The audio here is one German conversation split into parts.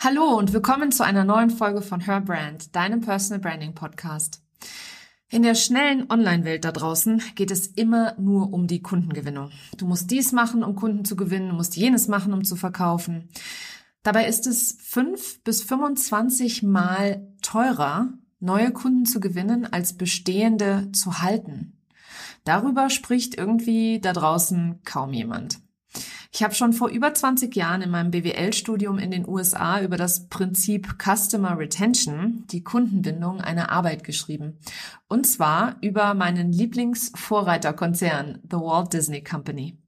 Hallo und willkommen zu einer neuen Folge von Her Brand, deinem Personal Branding Podcast. In der schnellen Online-Welt da draußen geht es immer nur um die Kundengewinnung. Du musst dies machen, um Kunden zu gewinnen, du musst jenes machen, um zu verkaufen. Dabei ist es fünf bis 25 Mal teurer, neue Kunden zu gewinnen, als bestehende zu halten. Darüber spricht irgendwie da draußen kaum jemand. Ich habe schon vor über 20 Jahren in meinem BWL-Studium in den USA über das Prinzip Customer Retention, die Kundenbindung, eine Arbeit geschrieben. Und zwar über meinen Lieblingsvorreiterkonzern, The Walt Disney Company.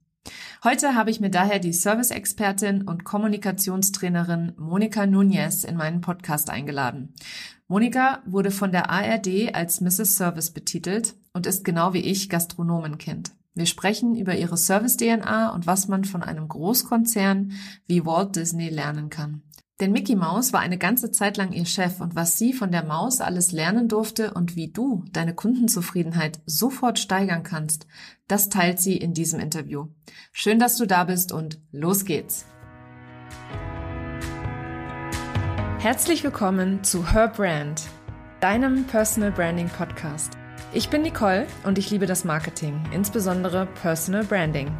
Heute habe ich mir daher die Service-Expertin und Kommunikationstrainerin Monika Nunez in meinen Podcast eingeladen. Monika wurde von der ARD als Mrs. Service betitelt und ist genau wie ich Gastronomenkind. Wir sprechen über ihre Service-DNA und was man von einem Großkonzern wie Walt Disney lernen kann. Denn Mickey Mouse war eine ganze Zeit lang ihr Chef und was sie von der Maus alles lernen durfte und wie du deine Kundenzufriedenheit sofort steigern kannst, das teilt sie in diesem Interview. Schön, dass du da bist und los geht's. Herzlich willkommen zu Her Brand, deinem Personal Branding Podcast. Ich bin Nicole und ich liebe das Marketing, insbesondere Personal Branding.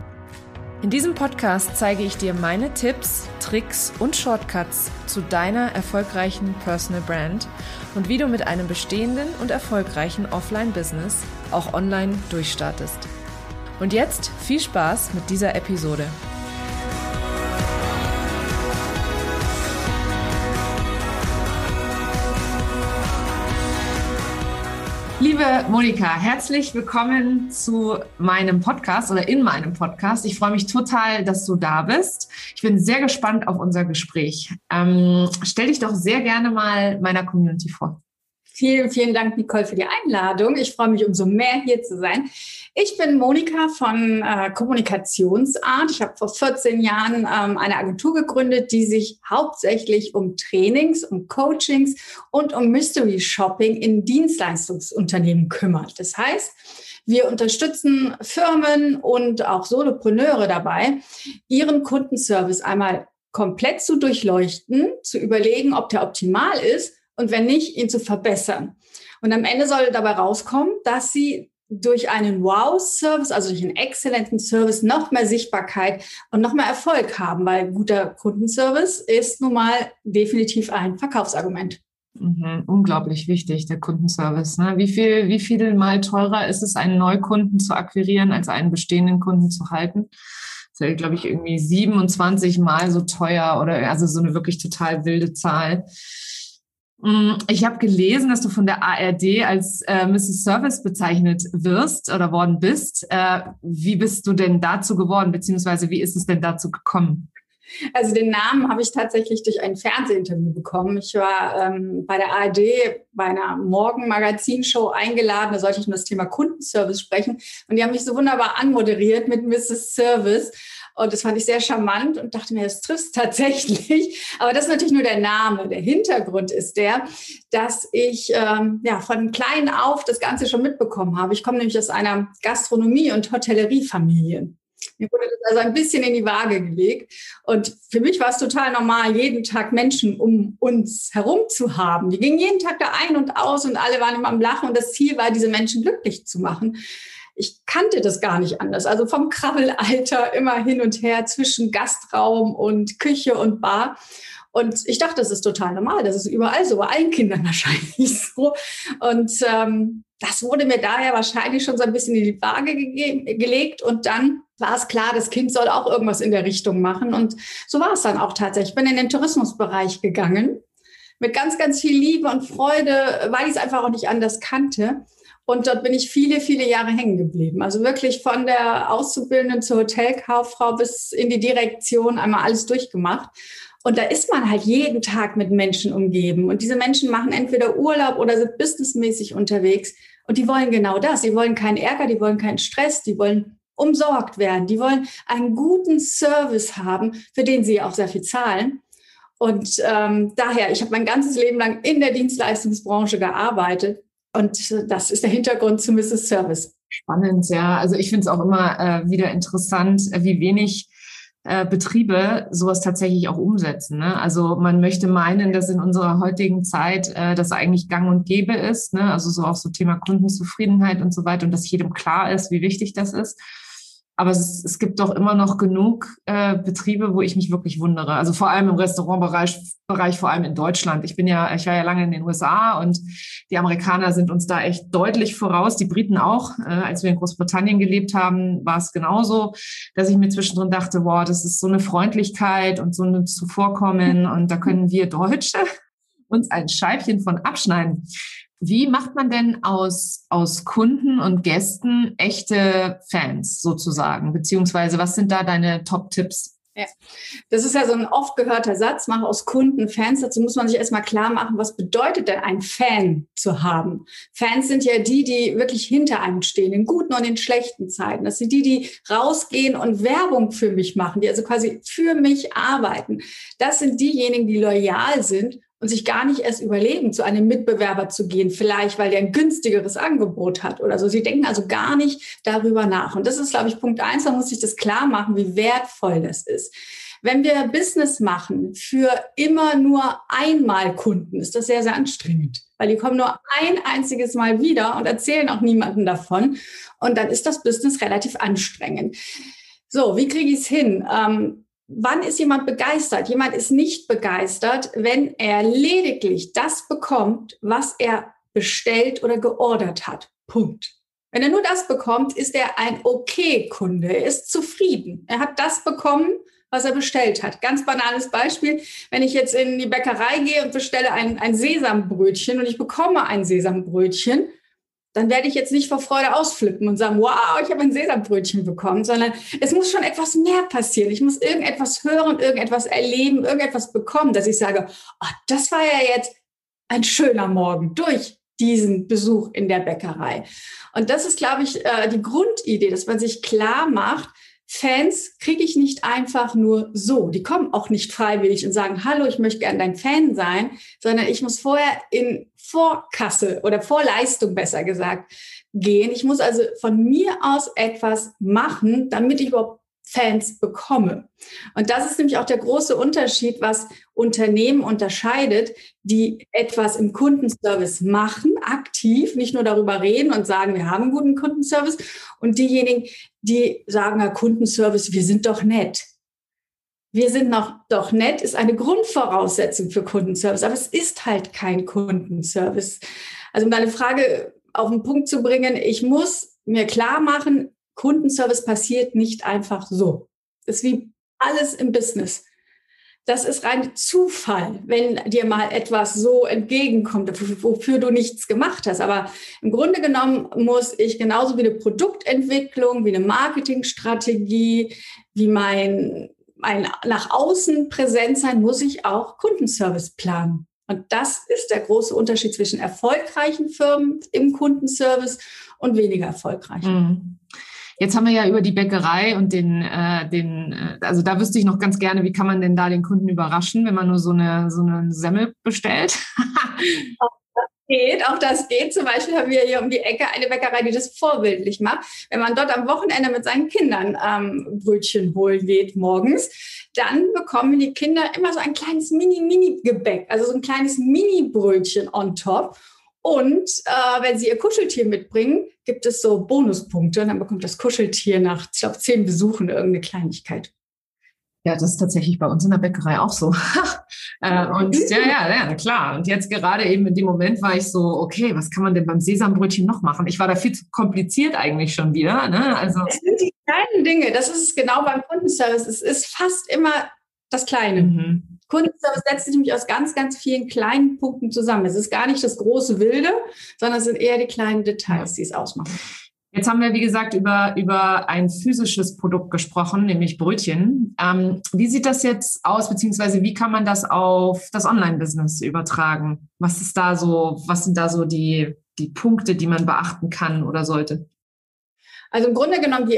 In diesem Podcast zeige ich dir meine Tipps, Tricks und Shortcuts zu deiner erfolgreichen Personal Brand und wie du mit einem bestehenden und erfolgreichen Offline-Business auch online durchstartest. Und jetzt viel Spaß mit dieser Episode. Liebe Monika, herzlich willkommen zu meinem Podcast oder in meinem Podcast. Ich freue mich total, dass du da bist. Ich bin sehr gespannt auf unser Gespräch. Ähm, stell dich doch sehr gerne mal meiner Community vor. Vielen, vielen Dank, Nicole, für die Einladung. Ich freue mich umso mehr, hier zu sein. Ich bin Monika von äh, Kommunikationsart. Ich habe vor 14 Jahren ähm, eine Agentur gegründet, die sich hauptsächlich um Trainings, um Coachings und um Mystery Shopping in Dienstleistungsunternehmen kümmert. Das heißt, wir unterstützen Firmen und auch Solopreneure dabei, ihren Kundenservice einmal komplett zu durchleuchten, zu überlegen, ob der optimal ist und wenn nicht, ihn zu verbessern. Und am Ende soll dabei rauskommen, dass sie durch einen Wow-Service, also durch einen exzellenten Service, noch mehr Sichtbarkeit und noch mehr Erfolg haben, weil guter Kundenservice ist nun mal definitiv ein Verkaufsargument. Mhm, unglaublich wichtig, der Kundenservice. Ne? Wie viel, wie viel mal teurer ist es, einen Neukunden zu akquirieren, als einen bestehenden Kunden zu halten? Das ist, glaube ich, irgendwie 27 Mal so teuer oder also so eine wirklich total wilde Zahl. Mm, ich habe gelesen, dass du von der ARD als äh, Mrs. Service bezeichnet wirst oder worden bist. Äh, wie bist du denn dazu geworden, beziehungsweise wie ist es denn dazu gekommen? Also den Namen habe ich tatsächlich durch ein Fernsehinterview bekommen. Ich war ähm, bei der ARD bei einer Morgenmagazinshow eingeladen. Da sollte ich um das Thema Kundenservice sprechen. Und die haben mich so wunderbar anmoderiert mit Mrs. Service. Und das fand ich sehr charmant und dachte mir, das trifft tatsächlich. Aber das ist natürlich nur der Name. Der Hintergrund ist der, dass ich ähm, ja von klein auf das Ganze schon mitbekommen habe. Ich komme nämlich aus einer Gastronomie- und Hotelleriefamilie. Mir wurde das also ein bisschen in die Waage gelegt. Und für mich war es total normal, jeden Tag Menschen um uns herum zu haben. Die gingen jeden Tag da ein und aus und alle waren immer am Lachen. Und das Ziel war, diese Menschen glücklich zu machen ich kannte das gar nicht anders. Also vom Krabbelalter immer hin und her zwischen Gastraum und Küche und Bar. Und ich dachte, das ist total normal. Das ist überall so, bei allen Kindern wahrscheinlich so. Und ähm, das wurde mir daher wahrscheinlich schon so ein bisschen in die Waage gelegt. Und dann war es klar, das Kind soll auch irgendwas in der Richtung machen. Und so war es dann auch tatsächlich. Ich bin in den Tourismusbereich gegangen mit ganz, ganz viel Liebe und Freude, weil ich es einfach auch nicht anders kannte. Und dort bin ich viele, viele Jahre hängen geblieben. Also wirklich von der Auszubildenden zur Hotelkauffrau bis in die Direktion einmal alles durchgemacht. Und da ist man halt jeden Tag mit Menschen umgeben. Und diese Menschen machen entweder Urlaub oder sind businessmäßig unterwegs. Und die wollen genau das. Die wollen keinen Ärger, die wollen keinen Stress, die wollen umsorgt werden. Die wollen einen guten Service haben, für den sie auch sehr viel zahlen. Und ähm, daher, ich habe mein ganzes Leben lang in der Dienstleistungsbranche gearbeitet und das ist der Hintergrund zu Mrs. Service. Spannend, ja. Also ich finde es auch immer äh, wieder interessant, äh, wie wenig äh, Betriebe sowas tatsächlich auch umsetzen. Ne? Also man möchte meinen, dass in unserer heutigen Zeit äh, das eigentlich gang und gäbe ist. Ne? Also so auch so Thema Kundenzufriedenheit und so weiter und dass jedem klar ist, wie wichtig das ist. Aber es, es gibt doch immer noch genug äh, Betriebe, wo ich mich wirklich wundere. Also vor allem im Restaurantbereich, Bereich, vor allem in Deutschland. Ich bin ja, ich war ja lange in den USA und die Amerikaner sind uns da echt deutlich voraus. Die Briten auch. Äh, als wir in Großbritannien gelebt haben, war es genauso, dass ich mir zwischendrin dachte, wow, das ist so eine Freundlichkeit und so ein Zuvorkommen und da können wir Deutsche uns ein Scheibchen von abschneiden. Wie macht man denn aus, aus Kunden und Gästen echte Fans sozusagen? Beziehungsweise was sind da deine Top-Tipps? Ja, das ist ja so ein oft gehörter Satz, mach aus Kunden Fans. Dazu muss man sich erstmal klar machen, was bedeutet denn ein Fan zu haben? Fans sind ja die, die wirklich hinter einem stehen, in guten und in schlechten Zeiten. Das sind die, die rausgehen und Werbung für mich machen, die also quasi für mich arbeiten. Das sind diejenigen, die loyal sind und sich gar nicht erst überlegen, zu einem Mitbewerber zu gehen, vielleicht weil der ein günstigeres Angebot hat oder so. Sie denken also gar nicht darüber nach. Und das ist, glaube ich, Punkt eins, da muss sich das klar machen, wie wertvoll das ist. Wenn wir Business machen für immer nur einmal Kunden, ist das sehr, sehr anstrengend, weil die kommen nur ein einziges Mal wieder und erzählen auch niemanden davon. Und dann ist das Business relativ anstrengend. So, wie kriege ich es hin? Ähm, wann ist jemand begeistert? Jemand ist nicht begeistert, wenn er lediglich das bekommt, was er bestellt oder geordert hat. Punkt. Wenn er nur das bekommt, ist er ein Okay-Kunde. Er ist zufrieden. Er hat das bekommen, was er bestellt hat. Ganz banales Beispiel. Wenn ich jetzt in die Bäckerei gehe und bestelle ein, ein Sesambrötchen und ich bekomme ein Sesambrötchen, dann werde ich jetzt nicht vor Freude ausflippen und sagen, wow, ich habe ein Sesambrötchen bekommen, sondern es muss schon etwas mehr passieren. Ich muss irgendetwas hören, irgendetwas erleben, irgendetwas bekommen, dass ich sage, oh, das war ja jetzt ein schöner Morgen durch diesen Besuch in der Bäckerei. Und das ist, glaube ich, äh, die Grundidee, dass man sich klar macht, Fans kriege ich nicht einfach nur so. Die kommen auch nicht freiwillig und sagen, hallo, ich möchte gern dein Fan sein, sondern ich muss vorher in Vorkasse oder Vorleistung besser gesagt gehen. Ich muss also von mir aus etwas machen, damit ich überhaupt Fans bekomme. Und das ist nämlich auch der große Unterschied, was Unternehmen unterscheidet, die etwas im Kundenservice machen, aktiv, nicht nur darüber reden und sagen, wir haben einen guten Kundenservice, und diejenigen, die sagen, ja, Kundenservice, wir sind doch nett. Wir sind noch doch nett, ist eine Grundvoraussetzung für Kundenservice, aber es ist halt kein Kundenservice. Also um deine Frage auf den Punkt zu bringen, ich muss mir klar machen, Kundenservice passiert nicht einfach so. Das ist wie alles im Business. Das ist rein Zufall, wenn dir mal etwas so entgegenkommt, wofür du nichts gemacht hast. Aber im Grunde genommen muss ich genauso wie eine Produktentwicklung, wie eine Marketingstrategie, wie mein, mein nach außen präsent sein, muss ich auch Kundenservice planen. Und das ist der große Unterschied zwischen erfolgreichen Firmen im Kundenservice und weniger erfolgreichen. Mhm. Jetzt haben wir ja über die Bäckerei und den, äh, den, äh, also da wüsste ich noch ganz gerne, wie kann man denn da den Kunden überraschen, wenn man nur so eine, so eine Semmel bestellt? auch das geht, auch das geht. Zum Beispiel haben wir hier um die Ecke eine Bäckerei, die das vorbildlich macht. Wenn man dort am Wochenende mit seinen Kindern ähm, Brötchen holen geht morgens, dann bekommen die Kinder immer so ein kleines Mini-Mini-Gebäck, also so ein kleines Mini-Brötchen on top. Und äh, wenn Sie Ihr Kuscheltier mitbringen, gibt es so Bonuspunkte. Und dann bekommt das Kuscheltier nach, ich glaube, zehn Besuchen irgendeine Kleinigkeit. Ja, das ist tatsächlich bei uns in der Bäckerei auch so. äh, und ja, ja, ja, klar. Und jetzt gerade eben in dem Moment war ich so, okay, was kann man denn beim Sesambrötchen noch machen? Ich war da viel zu kompliziert eigentlich schon wieder. Ne? Also es sind die kleinen Dinge. Das ist es genau beim Kundenservice. Es ist fast immer das Kleine. Mhm. Kundenservice setzt sich nämlich aus ganz, ganz vielen kleinen Punkten zusammen. Es ist gar nicht das große Wilde, sondern es sind eher die kleinen Details, die es ausmachen. Jetzt haben wir, wie gesagt, über, über ein physisches Produkt gesprochen, nämlich Brötchen. Ähm, wie sieht das jetzt aus, beziehungsweise wie kann man das auf das Online-Business übertragen? Was ist da so, was sind da so die, die Punkte, die man beachten kann oder sollte? Also im Grunde genommen, die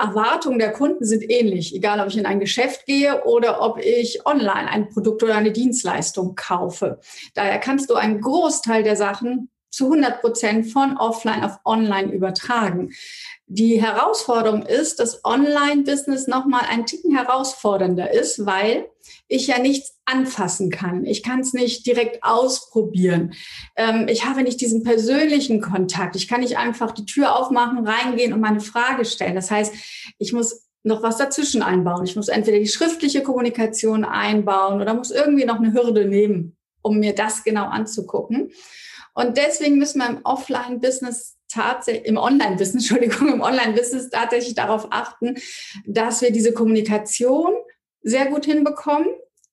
Erwartungen der Kunden sind ähnlich, egal ob ich in ein Geschäft gehe oder ob ich online ein Produkt oder eine Dienstleistung kaufe. Daher kannst du einen Großteil der Sachen zu 100 Prozent von offline auf online übertragen. Die Herausforderung ist, dass Online-Business nochmal ein Ticken herausfordernder ist, weil ich ja nichts anfassen kann. Ich kann es nicht direkt ausprobieren. Ähm, ich habe nicht diesen persönlichen Kontakt. Ich kann nicht einfach die Tür aufmachen, reingehen und meine Frage stellen. Das heißt, ich muss noch was dazwischen einbauen. Ich muss entweder die schriftliche Kommunikation einbauen oder muss irgendwie noch eine Hürde nehmen, um mir das genau anzugucken. Und deswegen müssen wir im Offline-Business tatsächlich, im Online-Business, Entschuldigung, im Online-Business tatsächlich darauf achten, dass wir diese Kommunikation sehr gut hinbekommen,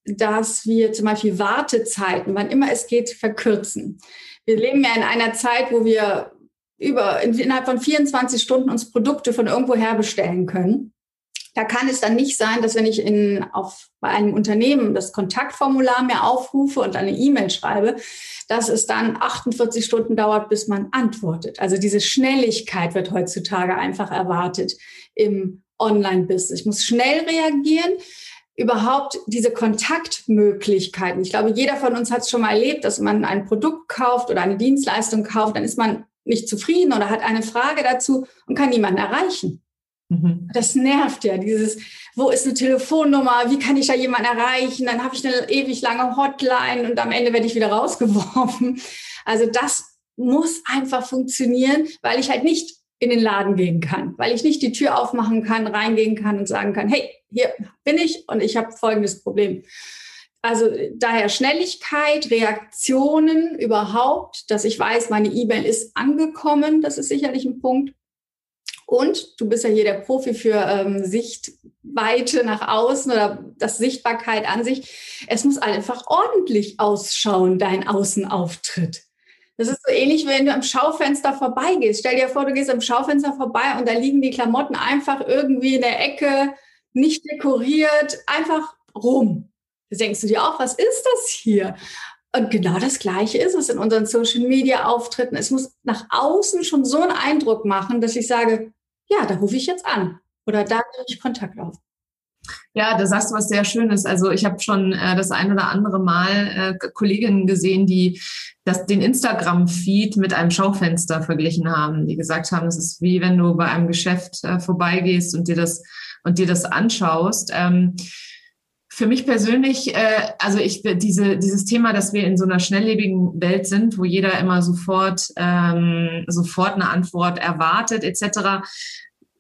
dass wir zum Beispiel Wartezeiten, wann immer es geht, verkürzen. Wir leben ja in einer Zeit, wo wir über, innerhalb von 24 Stunden uns Produkte von irgendwo her bestellen können. Da kann es dann nicht sein, dass wenn ich in, auf, bei einem Unternehmen das Kontaktformular mir aufrufe und eine E-Mail schreibe, dass es dann 48 Stunden dauert, bis man antwortet. Also diese Schnelligkeit wird heutzutage einfach erwartet im Online-Business. Ich muss schnell reagieren überhaupt diese Kontaktmöglichkeiten. Ich glaube, jeder von uns hat es schon mal erlebt, dass man ein Produkt kauft oder eine Dienstleistung kauft, dann ist man nicht zufrieden oder hat eine Frage dazu und kann niemanden erreichen. Mhm. Das nervt ja, dieses, wo ist eine Telefonnummer, wie kann ich da jemanden erreichen, dann habe ich eine ewig lange Hotline und am Ende werde ich wieder rausgeworfen. Also das muss einfach funktionieren, weil ich halt nicht in den Laden gehen kann, weil ich nicht die Tür aufmachen kann, reingehen kann und sagen kann, hey, hier bin ich und ich habe folgendes Problem. Also daher Schnelligkeit, Reaktionen überhaupt, dass ich weiß, meine E-Mail ist angekommen, das ist sicherlich ein Punkt. Und du bist ja hier der Profi für ähm, Sichtweite nach außen oder das Sichtbarkeit an sich. Es muss einfach ordentlich ausschauen, dein Außenauftritt. Das ist so ähnlich, wenn du am Schaufenster vorbeigehst. Stell dir vor, du gehst am Schaufenster vorbei und da liegen die Klamotten einfach irgendwie in der Ecke, nicht dekoriert, einfach rum. Da denkst du dir auch, was ist das hier? Und genau das Gleiche ist es in unseren Social Media Auftritten. Es muss nach außen schon so einen Eindruck machen, dass ich sage, ja, da rufe ich jetzt an oder da nehme ich Kontakt auf. Ja, da sagst du was sehr Schönes. Also ich habe schon äh, das ein oder andere Mal äh, Kolleginnen gesehen, die das, den Instagram-Feed mit einem Schaufenster verglichen haben, die gesagt haben, es ist wie wenn du bei einem Geschäft äh, vorbeigehst und dir das und dir das anschaust. Ähm, für mich persönlich, äh, also ich diese dieses Thema, dass wir in so einer schnelllebigen Welt sind, wo jeder immer sofort ähm, sofort eine Antwort erwartet etc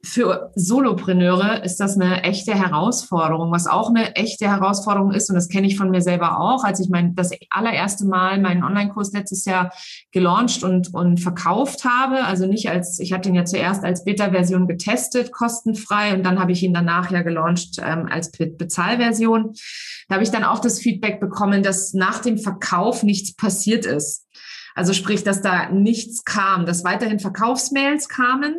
für Solopreneure ist das eine echte Herausforderung, was auch eine echte Herausforderung ist. Und das kenne ich von mir selber auch, als ich mein, das allererste Mal meinen Online-Kurs letztes Jahr gelauncht und, und verkauft habe. Also nicht als, ich habe den ja zuerst als Beta-Version getestet, kostenfrei. Und dann habe ich ihn danach ja gelauncht ähm, als Bezahlversion. Da habe ich dann auch das Feedback bekommen, dass nach dem Verkauf nichts passiert ist. Also sprich, dass da nichts kam, dass weiterhin Verkaufsmails kamen,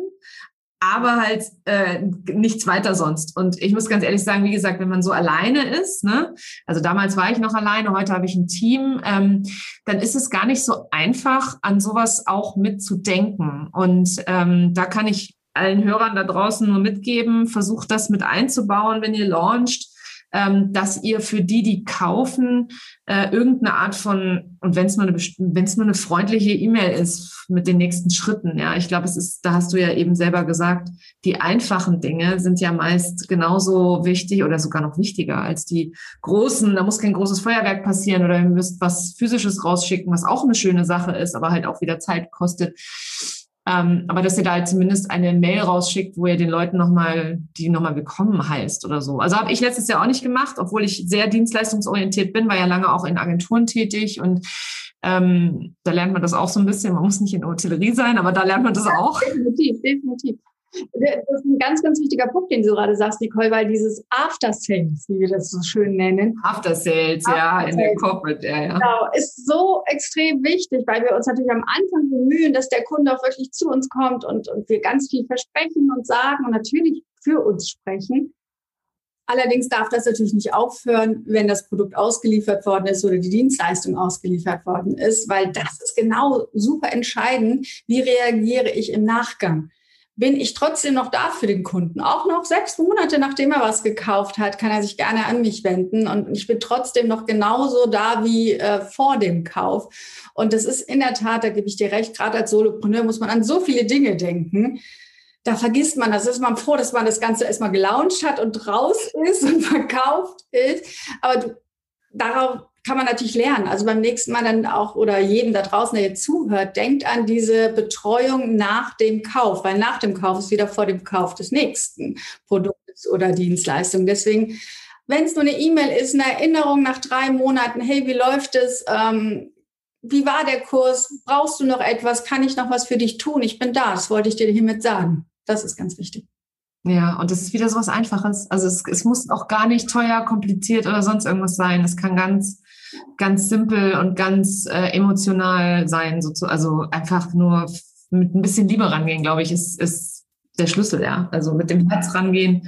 aber halt äh, nichts weiter sonst. Und ich muss ganz ehrlich sagen, wie gesagt, wenn man so alleine ist, ne, also damals war ich noch alleine, heute habe ich ein Team, ähm, dann ist es gar nicht so einfach, an sowas auch mitzudenken. Und ähm, da kann ich allen Hörern da draußen nur mitgeben, versucht das mit einzubauen, wenn ihr launcht ähm, dass ihr für die, die kaufen, äh, irgendeine Art von, und wenn es nur eine, wenn es nur eine freundliche E-Mail ist mit den nächsten Schritten, ja, ich glaube, es ist, da hast du ja eben selber gesagt, die einfachen Dinge sind ja meist genauso wichtig oder sogar noch wichtiger als die großen. Da muss kein großes Feuerwerk passieren oder ihr müsst was physisches rausschicken, was auch eine schöne Sache ist, aber halt auch wieder Zeit kostet. Ähm, aber dass ihr da halt zumindest eine Mail rausschickt, wo ihr den Leuten nochmal, die nochmal willkommen heißt oder so. Also habe ich letztes Jahr auch nicht gemacht, obwohl ich sehr dienstleistungsorientiert bin, war ja lange auch in Agenturen tätig und ähm, da lernt man das auch so ein bisschen. Man muss nicht in der Hotellerie sein, aber da lernt man das auch. Definitiv, definitiv. Das ist ein ganz, ganz wichtiger Punkt, den du gerade sagst, Nicole, weil dieses After Sales, wie wir das so schön nennen. After Sales, After ja, in der Corporate, ja, ja. Genau, ist so extrem wichtig, weil wir uns natürlich am Anfang bemühen, dass der Kunde auch wirklich zu uns kommt und, und wir ganz viel versprechen und sagen und natürlich für uns sprechen. Allerdings darf das natürlich nicht aufhören, wenn das Produkt ausgeliefert worden ist oder die Dienstleistung ausgeliefert worden ist, weil das ist genau super entscheidend. Wie reagiere ich im Nachgang? Bin ich trotzdem noch da für den Kunden. Auch noch sechs Monate nachdem er was gekauft hat, kann er sich gerne an mich wenden und ich bin trotzdem noch genauso da wie äh, vor dem Kauf. Und das ist in der Tat, da gebe ich dir recht, gerade als Solopreneur muss man an so viele Dinge denken. da vergisst man, das ist man froh, dass man das Ganze erstmal gelauncht hat und raus ist und verkauft ist. Aber du, darauf kann man natürlich lernen. Also beim nächsten Mal dann auch oder jedem da draußen, der jetzt zuhört, denkt an diese Betreuung nach dem Kauf, weil nach dem Kauf ist wieder vor dem Kauf des nächsten Produktes oder Dienstleistung. Deswegen, wenn es nur eine E-Mail ist, eine Erinnerung nach drei Monaten, hey, wie läuft es? Ähm, wie war der Kurs? Brauchst du noch etwas? Kann ich noch was für dich tun? Ich bin da. Das wollte ich dir hiermit sagen. Das ist ganz wichtig. Ja, und das ist wieder so was Einfaches. Also es, es muss auch gar nicht teuer, kompliziert oder sonst irgendwas sein. Es kann ganz, ganz simpel und ganz äh, emotional sein. So zu, also einfach nur mit ein bisschen Liebe rangehen, glaube ich, ist, ist der Schlüssel, ja. Also mit dem Herz rangehen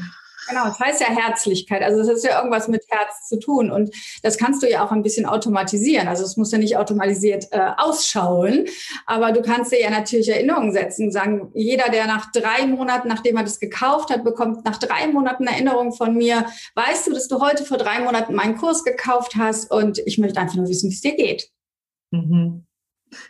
Genau, es heißt ja Herzlichkeit. Also es ist ja irgendwas mit Herz zu tun. Und das kannst du ja auch ein bisschen automatisieren. Also es muss ja nicht automatisiert äh, ausschauen, aber du kannst dir ja natürlich Erinnerungen setzen. Sagen, jeder, der nach drei Monaten, nachdem er das gekauft hat, bekommt nach drei Monaten Erinnerung von mir. Weißt du, dass du heute vor drei Monaten meinen Kurs gekauft hast und ich möchte einfach nur wissen, wie es dir geht. Mhm.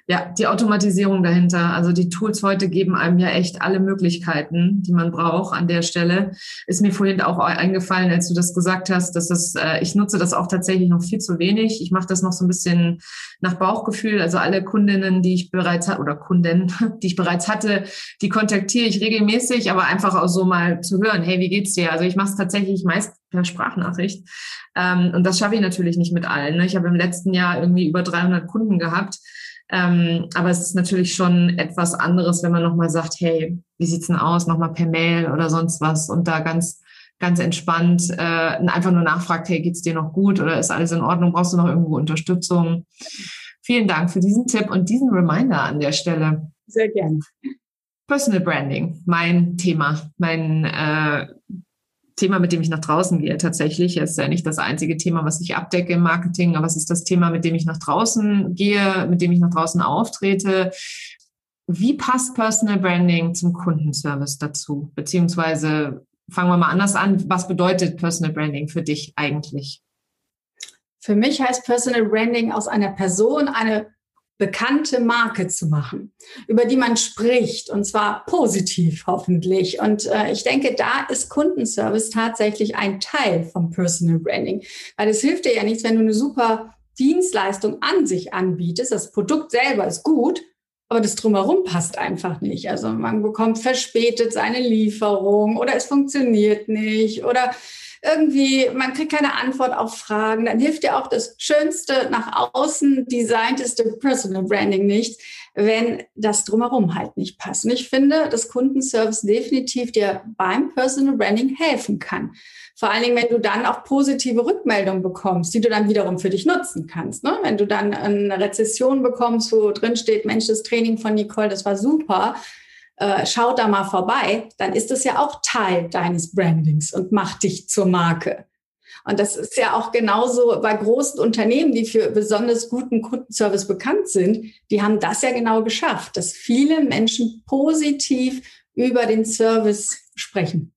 Ja, die Automatisierung dahinter. Also die Tools heute geben einem ja echt alle Möglichkeiten, die man braucht an der Stelle. Ist mir vorhin auch eingefallen, als du das gesagt hast, dass das, äh, ich nutze das auch tatsächlich noch viel zu wenig. Ich mache das noch so ein bisschen nach Bauchgefühl. Also alle Kundinnen, die ich bereits hatte, oder Kunden, die ich bereits hatte, die kontaktiere ich regelmäßig, aber einfach auch so mal zu hören, hey, wie geht's dir? Also ich mache es tatsächlich meist per Sprachnachricht. Ähm, und das schaffe ich natürlich nicht mit allen. Ne? Ich habe im letzten Jahr irgendwie über 300 Kunden gehabt. Ähm, aber es ist natürlich schon etwas anderes, wenn man nochmal sagt, hey, wie sieht's denn aus? Nochmal per Mail oder sonst was und da ganz, ganz entspannt äh, einfach nur nachfragt, hey, geht's dir noch gut oder ist alles in Ordnung? Brauchst du noch irgendwo Unterstützung? Vielen Dank für diesen Tipp und diesen Reminder an der Stelle. Sehr gern. Personal Branding, mein Thema, mein äh, Thema, mit dem ich nach draußen gehe tatsächlich. Es ist ja nicht das einzige Thema, was ich abdecke im Marketing, aber es ist das Thema, mit dem ich nach draußen gehe, mit dem ich nach draußen auftrete. Wie passt Personal Branding zum Kundenservice dazu? Beziehungsweise fangen wir mal anders an. Was bedeutet Personal Branding für dich eigentlich? Für mich heißt Personal Branding aus einer Person eine bekannte Marke zu machen, über die man spricht und zwar positiv hoffentlich. Und äh, ich denke, da ist Kundenservice tatsächlich ein Teil vom Personal Branding, weil es hilft dir ja nichts, wenn du eine super Dienstleistung an sich anbietest. Das Produkt selber ist gut, aber das drumherum passt einfach nicht. Also man bekommt verspätet seine Lieferung oder es funktioniert nicht oder irgendwie, man kriegt keine Antwort auf Fragen, dann hilft dir auch das schönste nach außen designteste Personal Branding nicht, wenn das drumherum halt nicht passt. Und ich finde, dass Kundenservice definitiv dir beim Personal Branding helfen kann. Vor allen Dingen, wenn du dann auch positive Rückmeldungen bekommst, die du dann wiederum für dich nutzen kannst. Ne? Wenn du dann eine Rezession bekommst, wo drin steht, Mensch, das Training von Nicole, das war super, äh, schaut da mal vorbei, dann ist das ja auch Teil deines Brandings und macht dich zur Marke. Und das ist ja auch genauso bei großen Unternehmen, die für besonders guten Kundenservice bekannt sind. Die haben das ja genau geschafft, dass viele Menschen positiv über den Service sprechen.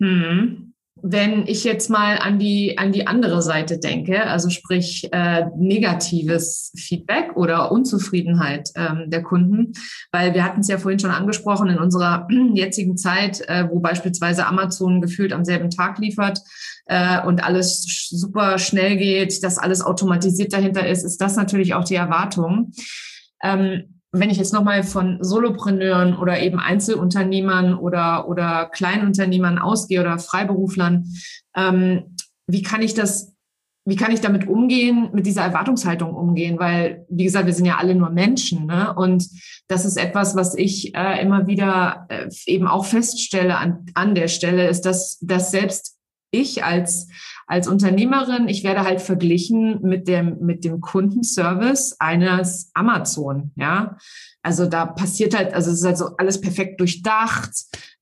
Hm. Wenn ich jetzt mal an die, an die andere Seite denke, also sprich äh, negatives Feedback oder Unzufriedenheit ähm, der Kunden, weil wir hatten es ja vorhin schon angesprochen, in unserer jetzigen Zeit, äh, wo beispielsweise Amazon gefühlt am selben Tag liefert äh, und alles super schnell geht, dass alles automatisiert dahinter ist, ist das natürlich auch die Erwartung. Ähm, wenn ich jetzt nochmal von Solopreneuren oder eben Einzelunternehmern oder, oder Kleinunternehmern ausgehe oder Freiberuflern, ähm, wie kann ich das, wie kann ich damit umgehen, mit dieser Erwartungshaltung umgehen? Weil, wie gesagt, wir sind ja alle nur Menschen. Ne? Und das ist etwas, was ich äh, immer wieder äh, eben auch feststelle an, an der Stelle, ist, dass, dass selbst ich als als Unternehmerin, ich werde halt verglichen mit dem, mit dem Kundenservice eines Amazon, ja. Also da passiert halt, also es ist halt so alles perfekt durchdacht.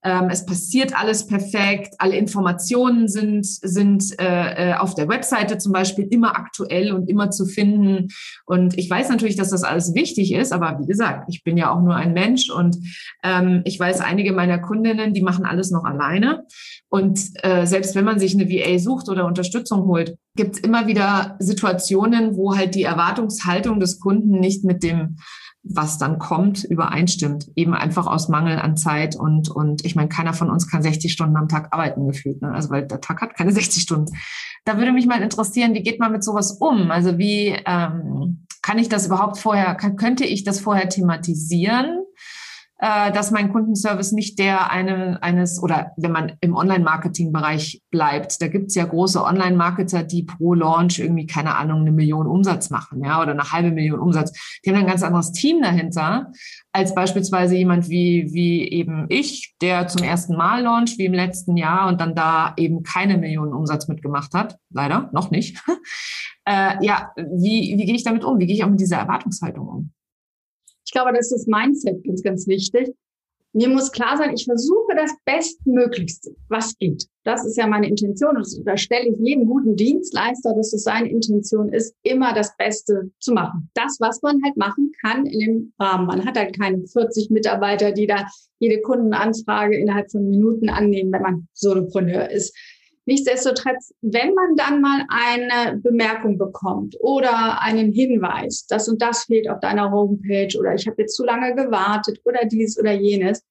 Ähm, es passiert alles perfekt. Alle Informationen sind, sind äh, äh, auf der Webseite zum Beispiel immer aktuell und immer zu finden. Und ich weiß natürlich, dass das alles wichtig ist, aber wie gesagt, ich bin ja auch nur ein Mensch und ähm, ich weiß, einige meiner Kundinnen, die machen alles noch alleine. Und äh, selbst wenn man sich eine VA sucht oder Unterstützung holt, gibt es immer wieder Situationen, wo halt die Erwartungshaltung des Kunden nicht mit dem was dann kommt, übereinstimmt. Eben einfach aus Mangel an Zeit und, und ich meine, keiner von uns kann 60 Stunden am Tag arbeiten gefühlt. Ne? Also weil der Tag hat keine 60 Stunden. Da würde mich mal interessieren, wie geht man mit sowas um? Also wie ähm, kann ich das überhaupt vorher, kann, könnte ich das vorher thematisieren? Äh, dass mein Kundenservice nicht der eine, eines, oder wenn man im Online-Marketing-Bereich bleibt, da gibt's ja große Online-Marketer, die pro Launch irgendwie, keine Ahnung, eine Million Umsatz machen, ja, oder eine halbe Million Umsatz. Die haben ein ganz anderes Team dahinter, als beispielsweise jemand wie, wie eben ich, der zum ersten Mal launcht, wie im letzten Jahr und dann da eben keine Millionen Umsatz mitgemacht hat. Leider, noch nicht. äh, ja, wie, wie gehe ich damit um? Wie gehe ich auch mit dieser Erwartungshaltung um? Ich glaube, das ist das Mindset ganz, ganz wichtig. Mir muss klar sein, ich versuche das Bestmöglichste, was geht. Das ist ja meine Intention. Und da stelle ich jedem guten Dienstleister, dass es seine Intention ist, immer das Beste zu machen. Das, was man halt machen kann in dem Rahmen. Man hat halt keine 40 Mitarbeiter, die da jede Kundenanfrage innerhalb von Minuten annehmen, wenn man Solopreneur ist. Nichtsdestotrotz, wenn man dann mal eine Bemerkung bekommt oder einen Hinweis, das und das fehlt auf deiner Homepage oder ich habe jetzt zu lange gewartet oder dies oder jenes,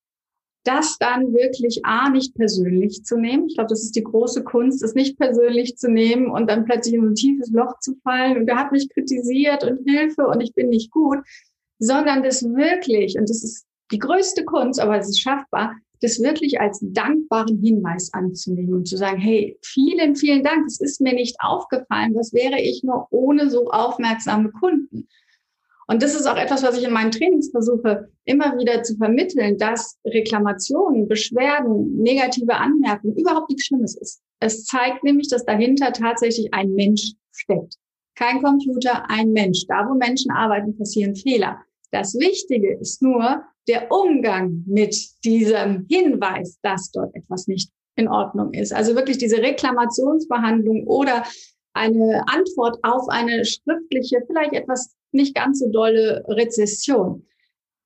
das dann wirklich A, nicht persönlich zu nehmen. Ich glaube, das ist die große Kunst, es nicht persönlich zu nehmen und dann plötzlich in ein tiefes Loch zu fallen und er hat mich kritisiert und Hilfe und ich bin nicht gut, sondern das wirklich, und das ist die größte Kunst, aber es ist schaffbar, das wirklich als dankbaren Hinweis anzunehmen und zu sagen, hey, vielen, vielen Dank, es ist mir nicht aufgefallen, was wäre ich nur ohne so aufmerksame Kunden? Und das ist auch etwas, was ich in meinen Trainings versuche, immer wieder zu vermitteln, dass Reklamationen, Beschwerden, negative Anmerkungen überhaupt nichts Schlimmes ist. Es zeigt nämlich, dass dahinter tatsächlich ein Mensch steckt. Kein Computer, ein Mensch. Da, wo Menschen arbeiten, passieren Fehler. Das Wichtige ist nur, der Umgang mit diesem Hinweis, dass dort etwas nicht in Ordnung ist. Also wirklich diese Reklamationsbehandlung oder eine Antwort auf eine schriftliche, vielleicht etwas nicht ganz so dolle Rezession.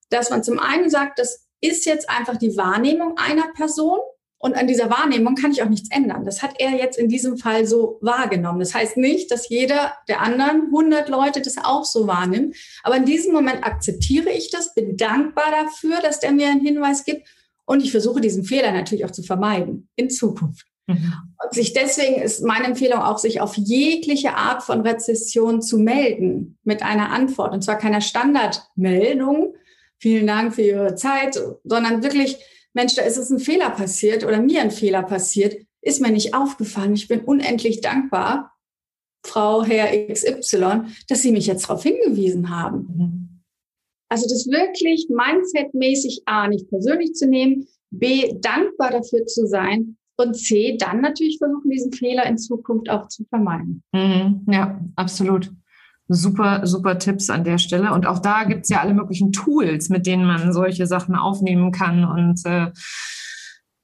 Dass man zum einen sagt, das ist jetzt einfach die Wahrnehmung einer Person und an dieser Wahrnehmung kann ich auch nichts ändern. Das hat er jetzt in diesem Fall so wahrgenommen. Das heißt nicht, dass jeder der anderen 100 Leute das auch so wahrnimmt. Aber in diesem Moment akzeptiere ich das, bin dankbar dafür, dass der mir einen Hinweis gibt. Und ich versuche diesen Fehler natürlich auch zu vermeiden in Zukunft. Mhm. Und sich deswegen ist meine Empfehlung auch, sich auf jegliche Art von Rezession zu melden mit einer Antwort. Und zwar keiner Standardmeldung. Vielen Dank für Ihre Zeit, sondern wirklich Mensch, da ist es ein Fehler passiert oder mir ein Fehler passiert, ist mir nicht aufgefallen. Ich bin unendlich dankbar, Frau, Herr XY, dass Sie mich jetzt darauf hingewiesen haben. Mhm. Also das wirklich mindsetmäßig A, nicht persönlich zu nehmen, B, dankbar dafür zu sein und C, dann natürlich versuchen, diesen Fehler in Zukunft auch zu vermeiden. Mhm. Ja, absolut super, super Tipps an der Stelle. Und auch da gibt's ja alle möglichen Tools, mit denen man solche Sachen aufnehmen kann und äh,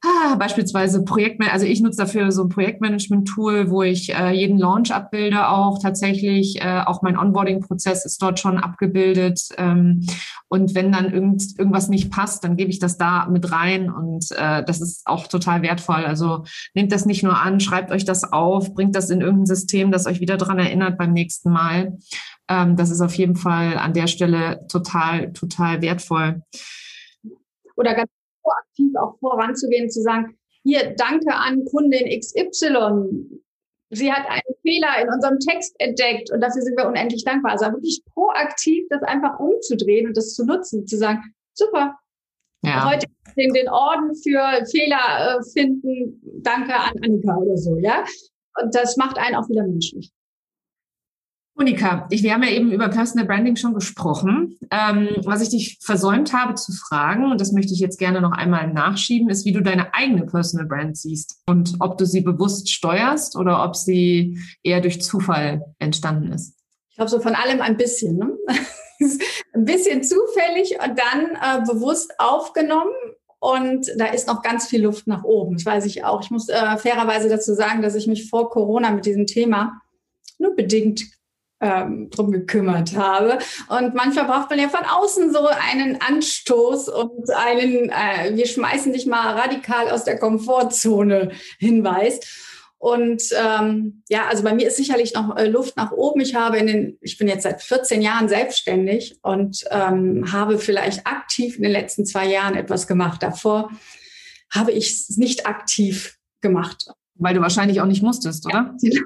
Ah, beispielsweise Projektmanagement, also ich nutze dafür so ein Projektmanagement-Tool, wo ich äh, jeden Launch abbilde, auch tatsächlich, äh, auch mein Onboarding-Prozess ist dort schon abgebildet. Ähm, und wenn dann irgend, irgendwas nicht passt, dann gebe ich das da mit rein und äh, das ist auch total wertvoll. Also nehmt das nicht nur an, schreibt euch das auf, bringt das in irgendein System, das euch wieder dran erinnert beim nächsten Mal. Ähm, das ist auf jeden Fall an der Stelle total, total wertvoll. Oder ganz proaktiv auch voranzugehen, zu sagen, hier, danke an Kundin XY. Sie hat einen Fehler in unserem Text entdeckt und dafür sind wir unendlich dankbar. Also wirklich proaktiv das einfach umzudrehen und das zu nutzen, zu sagen, super, ja. heute den, den Orden für Fehler äh, finden, danke an Annika oder so, ja. Und das macht einen auch wieder menschlich. Monika, ich, wir haben ja eben über Personal Branding schon gesprochen. Ähm, was ich dich versäumt habe zu fragen, und das möchte ich jetzt gerne noch einmal nachschieben, ist, wie du deine eigene Personal Brand siehst und ob du sie bewusst steuerst oder ob sie eher durch Zufall entstanden ist. Ich glaube, so von allem ein bisschen. Ne? ein bisschen zufällig und dann äh, bewusst aufgenommen. Und da ist noch ganz viel Luft nach oben. Das weiß ich auch. Ich muss äh, fairerweise dazu sagen, dass ich mich vor Corona mit diesem Thema nur bedingt ähm, drum gekümmert habe. Und manchmal braucht man ja von außen so einen Anstoß und einen, äh, wir schmeißen dich mal radikal aus der Komfortzone Hinweis. Und ähm, ja, also bei mir ist sicherlich noch äh, Luft nach oben. Ich habe in den, ich bin jetzt seit 14 Jahren selbstständig und ähm, habe vielleicht aktiv in den letzten zwei Jahren etwas gemacht. Davor habe ich es nicht aktiv gemacht. Weil du wahrscheinlich auch nicht musstest, oder? Ja,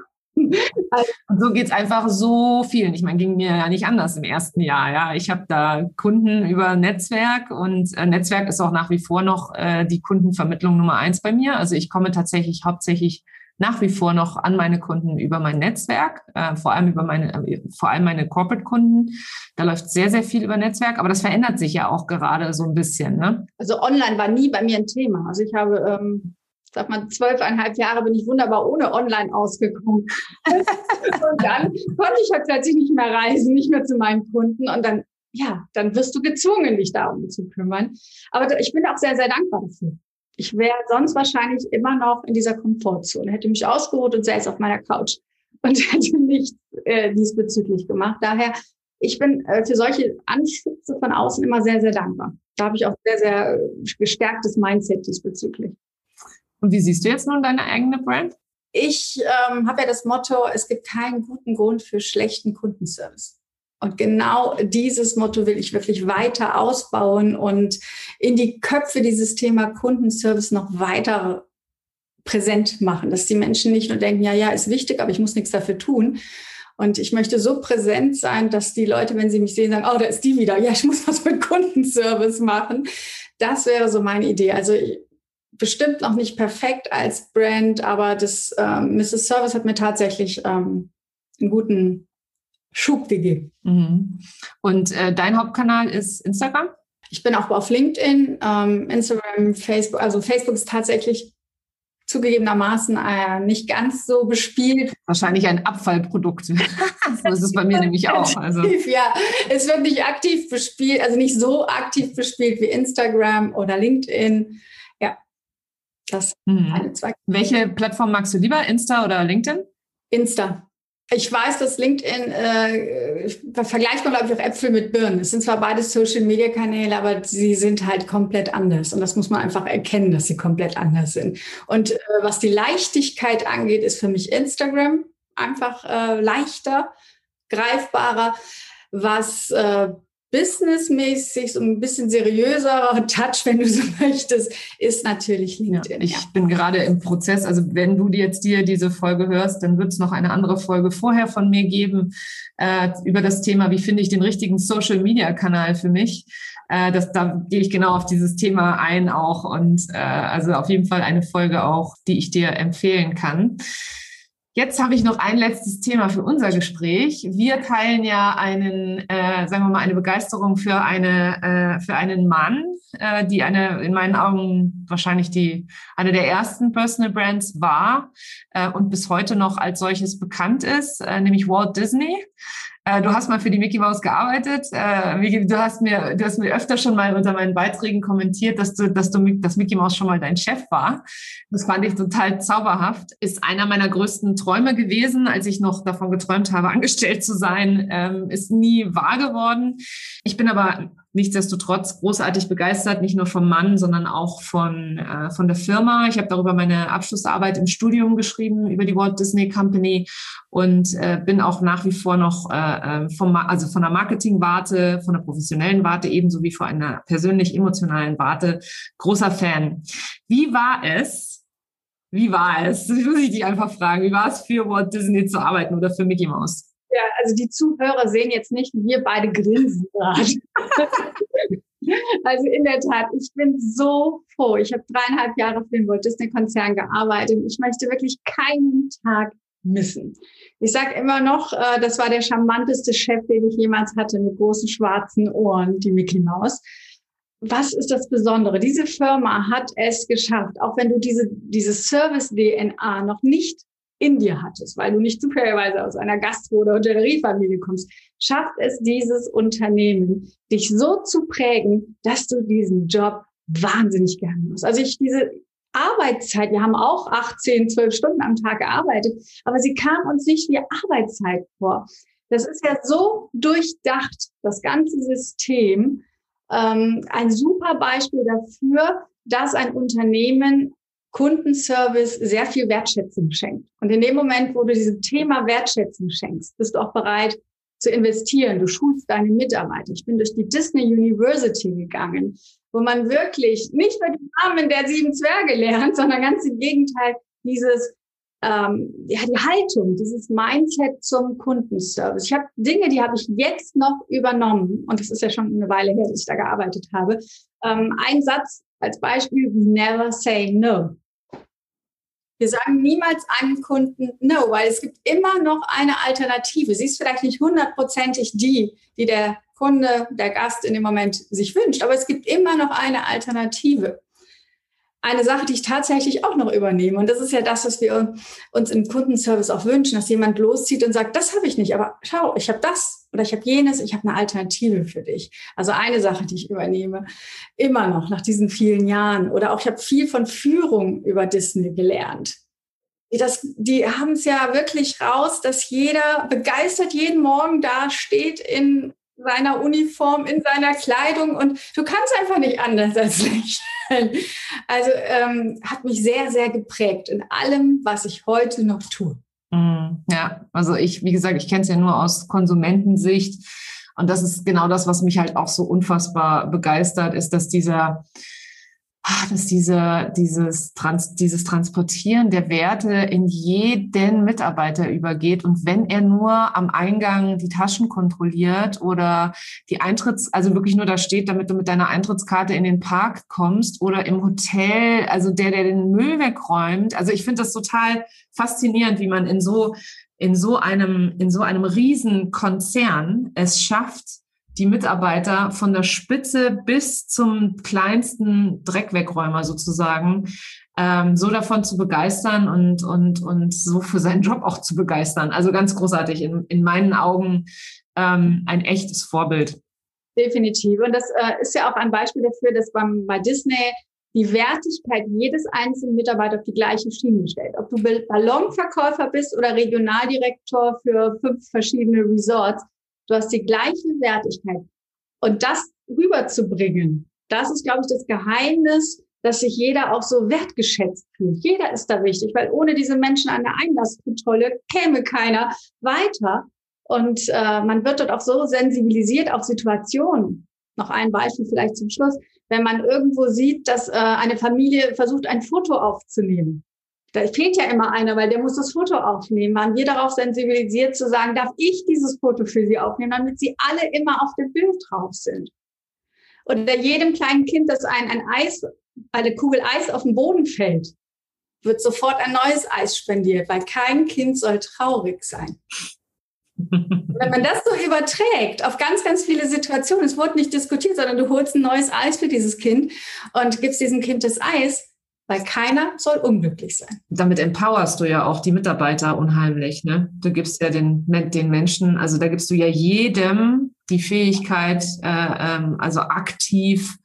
und so geht's einfach so vielen. Ich meine, ging mir ja nicht anders im ersten Jahr. Ja, ich habe da Kunden über Netzwerk und äh, Netzwerk ist auch nach wie vor noch äh, die Kundenvermittlung Nummer eins bei mir. Also ich komme tatsächlich hauptsächlich nach wie vor noch an meine Kunden über mein Netzwerk, äh, vor allem über meine, äh, vor allem meine Corporate-Kunden. Da läuft sehr, sehr viel über Netzwerk, aber das verändert sich ja auch gerade so ein bisschen. Ne? Also online war nie bei mir ein Thema. Also ich habe ähm, sag mal, zwölfeinhalb Jahre bin ich wunderbar ohne Online ausgekommen. und dann konnte ich halt plötzlich nicht mehr reisen, nicht mehr zu meinen Kunden. Und dann, ja, dann wirst du gezwungen, dich darum zu kümmern. Aber ich bin auch sehr, sehr dankbar dafür. Ich wäre sonst wahrscheinlich immer noch in dieser Komfortzone, hätte mich ausgeruht und säß auf meiner Couch und hätte nichts äh, diesbezüglich gemacht. Daher, ich bin äh, für solche Anschütze von außen immer sehr, sehr dankbar. Da habe ich auch sehr, sehr äh, gestärktes Mindset diesbezüglich. Und wie siehst du jetzt nun deine eigene Brand? Ich ähm, habe ja das Motto, es gibt keinen guten Grund für schlechten Kundenservice. Und genau dieses Motto will ich wirklich weiter ausbauen und in die Köpfe dieses Thema Kundenservice noch weiter präsent machen, dass die Menschen nicht nur denken, ja, ja, ist wichtig, aber ich muss nichts dafür tun. Und ich möchte so präsent sein, dass die Leute, wenn sie mich sehen, sagen, oh, da ist die wieder. Ja, ich muss was mit Kundenservice machen. Das wäre so meine Idee. Also bestimmt noch nicht perfekt als Brand, aber das ähm, Mrs. Service hat mir tatsächlich ähm, einen guten Schub gegeben. Mhm. Und äh, dein Hauptkanal ist Instagram? Ich bin auch auf LinkedIn, ähm, Instagram, Facebook. Also Facebook ist tatsächlich zugegebenermaßen äh, nicht ganz so bespielt. Wahrscheinlich ein Abfallprodukt. so ist bei mir nämlich auch. Also. Ja, es wird nicht aktiv bespielt, also nicht so aktiv bespielt wie Instagram oder LinkedIn. Das mhm. eine zwei. Welche Plattform magst du lieber, Insta oder LinkedIn? Insta. Ich weiß, dass LinkedIn äh, vergleicht man, glaube ich, auch Äpfel mit Birnen. Es sind zwar beide Social-Media-Kanäle, aber sie sind halt komplett anders. Und das muss man einfach erkennen, dass sie komplett anders sind. Und äh, was die Leichtigkeit angeht, ist für mich Instagram einfach äh, leichter, greifbarer. Was äh, businessmäßig, so ein bisschen seriöserer Touch, wenn du so möchtest, ist natürlich LinkedIn. Ja, ich ja. bin gerade im Prozess, also wenn du jetzt dir diese Folge hörst, dann wird es noch eine andere Folge vorher von mir geben äh, über das Thema, wie finde ich den richtigen Social-Media-Kanal für mich. Äh, das, da gehe ich genau auf dieses Thema ein auch und äh, also auf jeden Fall eine Folge auch, die ich dir empfehlen kann. Jetzt habe ich noch ein letztes Thema für unser Gespräch. Wir teilen ja einen, äh, sagen wir mal, eine Begeisterung für eine äh, für einen Mann, äh, die eine in meinen Augen wahrscheinlich die eine der ersten Personal Brands war äh, und bis heute noch als solches bekannt ist, äh, nämlich Walt Disney. Äh, du hast mal für die Mickey Mouse gearbeitet. Äh, du hast mir, du hast mir öfter schon mal unter meinen Beiträgen kommentiert, dass du, dass du, dass Mickey Mouse schon mal dein Chef war. Das fand ich total zauberhaft. Ist einer meiner größten Träume gewesen, als ich noch davon geträumt habe, angestellt zu sein. Ähm, ist nie wahr geworden. Ich bin aber nichtsdestotrotz großartig begeistert, nicht nur vom Mann, sondern auch von, äh, von der Firma. Ich habe darüber meine Abschlussarbeit im Studium geschrieben, über die Walt Disney Company und äh, bin auch nach wie vor noch äh, äh vom, also von der Marketing-Warte, von der professionellen Warte ebenso wie von einer persönlich emotionalen Warte großer Fan. Wie war es, wie war es? Das muss ich dich einfach fragen. Wie war es für Walt Disney zu arbeiten oder für Mickey Mouse? Also die Zuhörer sehen jetzt nicht, wir beide grinsen gerade. also in der Tat, ich bin so froh. Ich habe dreieinhalb Jahre für den Walt Disney Konzern gearbeitet. Ich möchte wirklich keinen Tag missen. Ich sage immer noch, äh, das war der charmanteste Chef, den ich jemals hatte, mit großen schwarzen Ohren, die Mickey Mouse. Was ist das Besondere? Diese Firma hat es geschafft, auch wenn du diese, diese Service-DNA noch nicht in dir hattest, weil du nicht zufälligerweise aus einer Gastro- oder Hotelleriefamilie kommst, schafft es dieses Unternehmen, dich so zu prägen, dass du diesen Job wahnsinnig gerne machst. Also ich diese Arbeitszeit, wir haben auch 18, 12 Stunden am Tag gearbeitet, aber sie kam uns nicht wie Arbeitszeit vor. Das ist ja so durchdacht, das ganze System. Ähm, ein super Beispiel dafür, dass ein Unternehmen Kundenservice sehr viel Wertschätzung schenkt. Und in dem Moment, wo du diesem Thema Wertschätzung schenkst, bist du auch bereit zu investieren. Du schulst deine Mitarbeiter. Ich bin durch die Disney University gegangen, wo man wirklich nicht nur die Namen der sieben Zwerge lernt, sondern ganz im Gegenteil dieses ähm, ja, die Haltung, dieses Mindset zum Kundenservice. Ich habe Dinge, die habe ich jetzt noch übernommen und das ist ja schon eine Weile her, dass ich da gearbeitet habe. Ähm, ein Satz als Beispiel, never say no. Wir sagen niemals einem Kunden no, weil es gibt immer noch eine Alternative. Sie ist vielleicht nicht hundertprozentig die, die der Kunde, der Gast in dem Moment sich wünscht, aber es gibt immer noch eine Alternative eine Sache, die ich tatsächlich auch noch übernehme. Und das ist ja das, was wir uns im Kundenservice auch wünschen, dass jemand loszieht und sagt, das habe ich nicht, aber schau, ich habe das oder ich habe jenes, ich habe eine Alternative für dich. Also eine Sache, die ich übernehme, immer noch nach diesen vielen Jahren. Oder auch ich habe viel von Führung über Disney gelernt. Das, die haben es ja wirklich raus, dass jeder begeistert jeden Morgen da steht in seiner Uniform, in seiner Kleidung und du kannst einfach nicht anders als lächeln. Also ähm, hat mich sehr, sehr geprägt in allem, was ich heute noch tue. Mm, ja, also ich, wie gesagt, ich kenne es ja nur aus Konsumentensicht. Und das ist genau das, was mich halt auch so unfassbar begeistert, ist, dass dieser, dass diese, dieses, Trans, dieses Transportieren der Werte in jeden Mitarbeiter übergeht. Und wenn er nur am Eingang die Taschen kontrolliert oder die Eintritts, also wirklich nur da steht, damit du mit deiner Eintrittskarte in den Park kommst oder im Hotel, also der, der den Müll wegräumt. Also ich finde das total faszinierend, wie man in so, in so einem, in so einem Riesenkonzern es schafft, die Mitarbeiter von der Spitze bis zum kleinsten Dreckwegräumer sozusagen ähm, so davon zu begeistern und, und, und so für seinen Job auch zu begeistern. Also ganz großartig, in, in meinen Augen ähm, ein echtes Vorbild. Definitiv. Und das äh, ist ja auch ein Beispiel dafür, dass beim, bei Disney die Wertigkeit jedes einzelnen Mitarbeiters auf die gleiche Schiene stellt. Ob du Ballonverkäufer bist oder Regionaldirektor für fünf verschiedene Resorts, Du hast die gleiche Wertigkeit. Und das rüberzubringen, das ist, glaube ich, das Geheimnis, dass sich jeder auch so wertgeschätzt fühlt. Jeder ist da wichtig, weil ohne diese Menschen an der Einlasskontrolle käme keiner weiter. Und äh, man wird dort auch so sensibilisiert auf Situationen. Noch ein Beispiel vielleicht zum Schluss. Wenn man irgendwo sieht, dass äh, eine Familie versucht, ein Foto aufzunehmen, da fehlt ja immer einer, weil der muss das Foto aufnehmen. Waren wir darauf sensibilisiert zu sagen, darf ich dieses Foto für Sie aufnehmen, damit Sie alle immer auf dem Bild drauf sind. Oder jedem kleinen Kind, das ein, ein Eis, eine Kugel Eis auf den Boden fällt, wird sofort ein neues Eis spendiert, weil kein Kind soll traurig sein. Wenn man das so überträgt auf ganz, ganz viele Situationen, es wurde nicht diskutiert, sondern du holst ein neues Eis für dieses Kind und gibst diesem Kind das Eis, weil keiner soll unglücklich sein. Damit empowerst du ja auch die Mitarbeiter unheimlich. Ne? Du gibst ja den, den Menschen, also da gibst du ja jedem die Fähigkeit, äh, ähm, also aktiv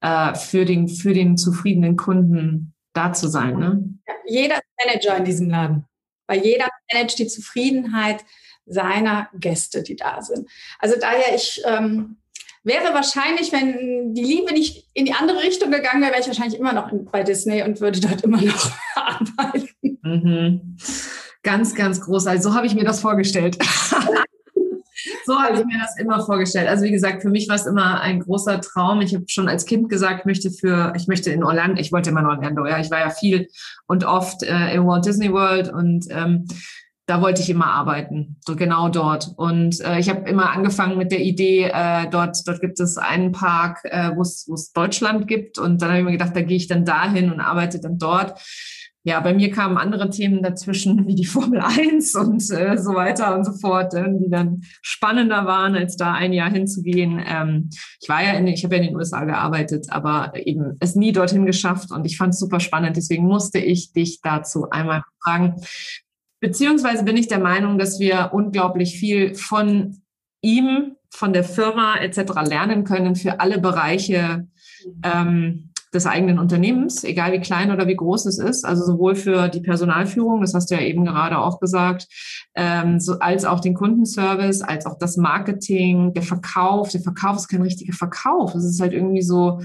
äh, für, den, für den zufriedenen Kunden da zu sein. Ne? Jeder ist Manager in diesem Laden, weil jeder managt die Zufriedenheit seiner Gäste, die da sind. Also daher, ich ähm, wäre wahrscheinlich, wenn die Liebe nicht in die andere Richtung gegangen wäre, wäre ich wahrscheinlich immer noch bei Disney und würde dort immer noch arbeiten. Mhm. Ganz, ganz groß. Also so habe ich mir das vorgestellt. so habe ich mir das immer vorgestellt. Also wie gesagt, für mich war es immer ein großer Traum. Ich habe schon als Kind gesagt, ich möchte für, ich möchte in Orlando, ich wollte immer in Orlando, ja. Ich war ja viel und oft äh, im Walt Disney World und ähm, da wollte ich immer arbeiten, so genau dort. Und äh, ich habe immer angefangen mit der Idee, äh, dort, dort gibt es einen Park, äh, wo es Deutschland gibt. Und dann habe ich mir gedacht, da gehe ich dann dahin und arbeite dann dort. Ja, bei mir kamen andere Themen dazwischen, wie die Formel 1 und äh, so weiter und so fort, äh, die dann spannender waren, als da ein Jahr hinzugehen. Ähm, ich war ja in, ich habe ja in den USA gearbeitet, aber eben es nie dorthin geschafft und ich fand es super spannend. Deswegen musste ich dich dazu einmal fragen, Beziehungsweise bin ich der Meinung, dass wir unglaublich viel von ihm, von der Firma etc. lernen können für alle Bereiche ähm, des eigenen Unternehmens, egal wie klein oder wie groß es ist. Also sowohl für die Personalführung, das hast du ja eben gerade auch gesagt, ähm, so, als auch den Kundenservice, als auch das Marketing, der Verkauf. Der Verkauf ist kein richtiger Verkauf. Es ist halt irgendwie so,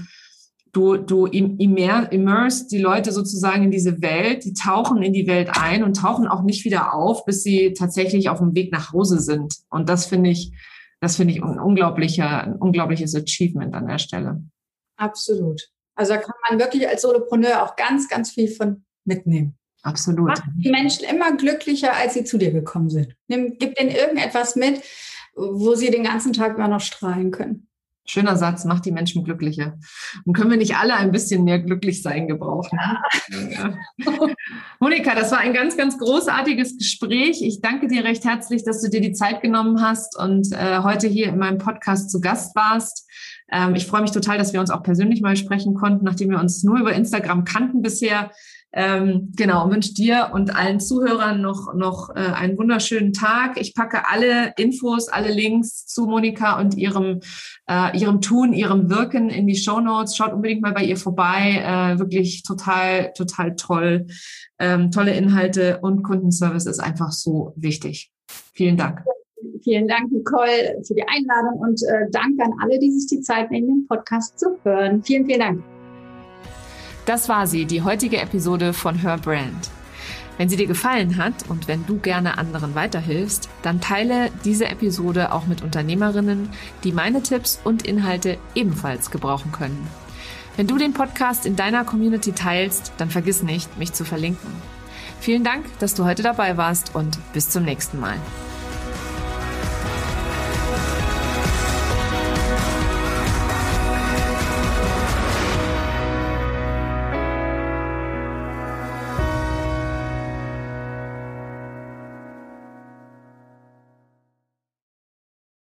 du, du immer, immerst die Leute sozusagen in diese Welt, die tauchen in die Welt ein und tauchen auch nicht wieder auf, bis sie tatsächlich auf dem Weg nach Hause sind. Und das finde ich, das finde ich ein unglaublicher, ein unglaubliches Achievement an der Stelle. Absolut. Also da kann man wirklich als Solopreneur auch ganz, ganz viel von mitnehmen. Absolut. Macht die Menschen immer glücklicher, als sie zu dir gekommen sind. Nimm, gib denen irgendetwas mit, wo sie den ganzen Tag immer noch strahlen können. Schöner Satz, macht die Menschen glücklicher. Und können wir nicht alle ein bisschen mehr glücklich sein gebrauchen? Ja. Monika, das war ein ganz, ganz großartiges Gespräch. Ich danke dir recht herzlich, dass du dir die Zeit genommen hast und äh, heute hier in meinem Podcast zu Gast warst. Ähm, ich freue mich total, dass wir uns auch persönlich mal sprechen konnten, nachdem wir uns nur über Instagram kannten bisher. Ähm, genau, wünsche dir und allen Zuhörern noch, noch äh, einen wunderschönen Tag. Ich packe alle Infos, alle Links zu Monika und ihrem, äh, ihrem Tun, ihrem Wirken in die Show Notes. Schaut unbedingt mal bei ihr vorbei. Äh, wirklich total, total toll. Ähm, tolle Inhalte und Kundenservice ist einfach so wichtig. Vielen Dank. Vielen Dank, Nicole, für die Einladung und äh, Dank an alle, die sich die Zeit nehmen, den Podcast zu hören. Vielen, vielen Dank. Das war sie, die heutige Episode von Her Brand. Wenn sie dir gefallen hat und wenn du gerne anderen weiterhilfst, dann teile diese Episode auch mit Unternehmerinnen, die meine Tipps und Inhalte ebenfalls gebrauchen können. Wenn du den Podcast in deiner Community teilst, dann vergiss nicht, mich zu verlinken. Vielen Dank, dass du heute dabei warst und bis zum nächsten Mal.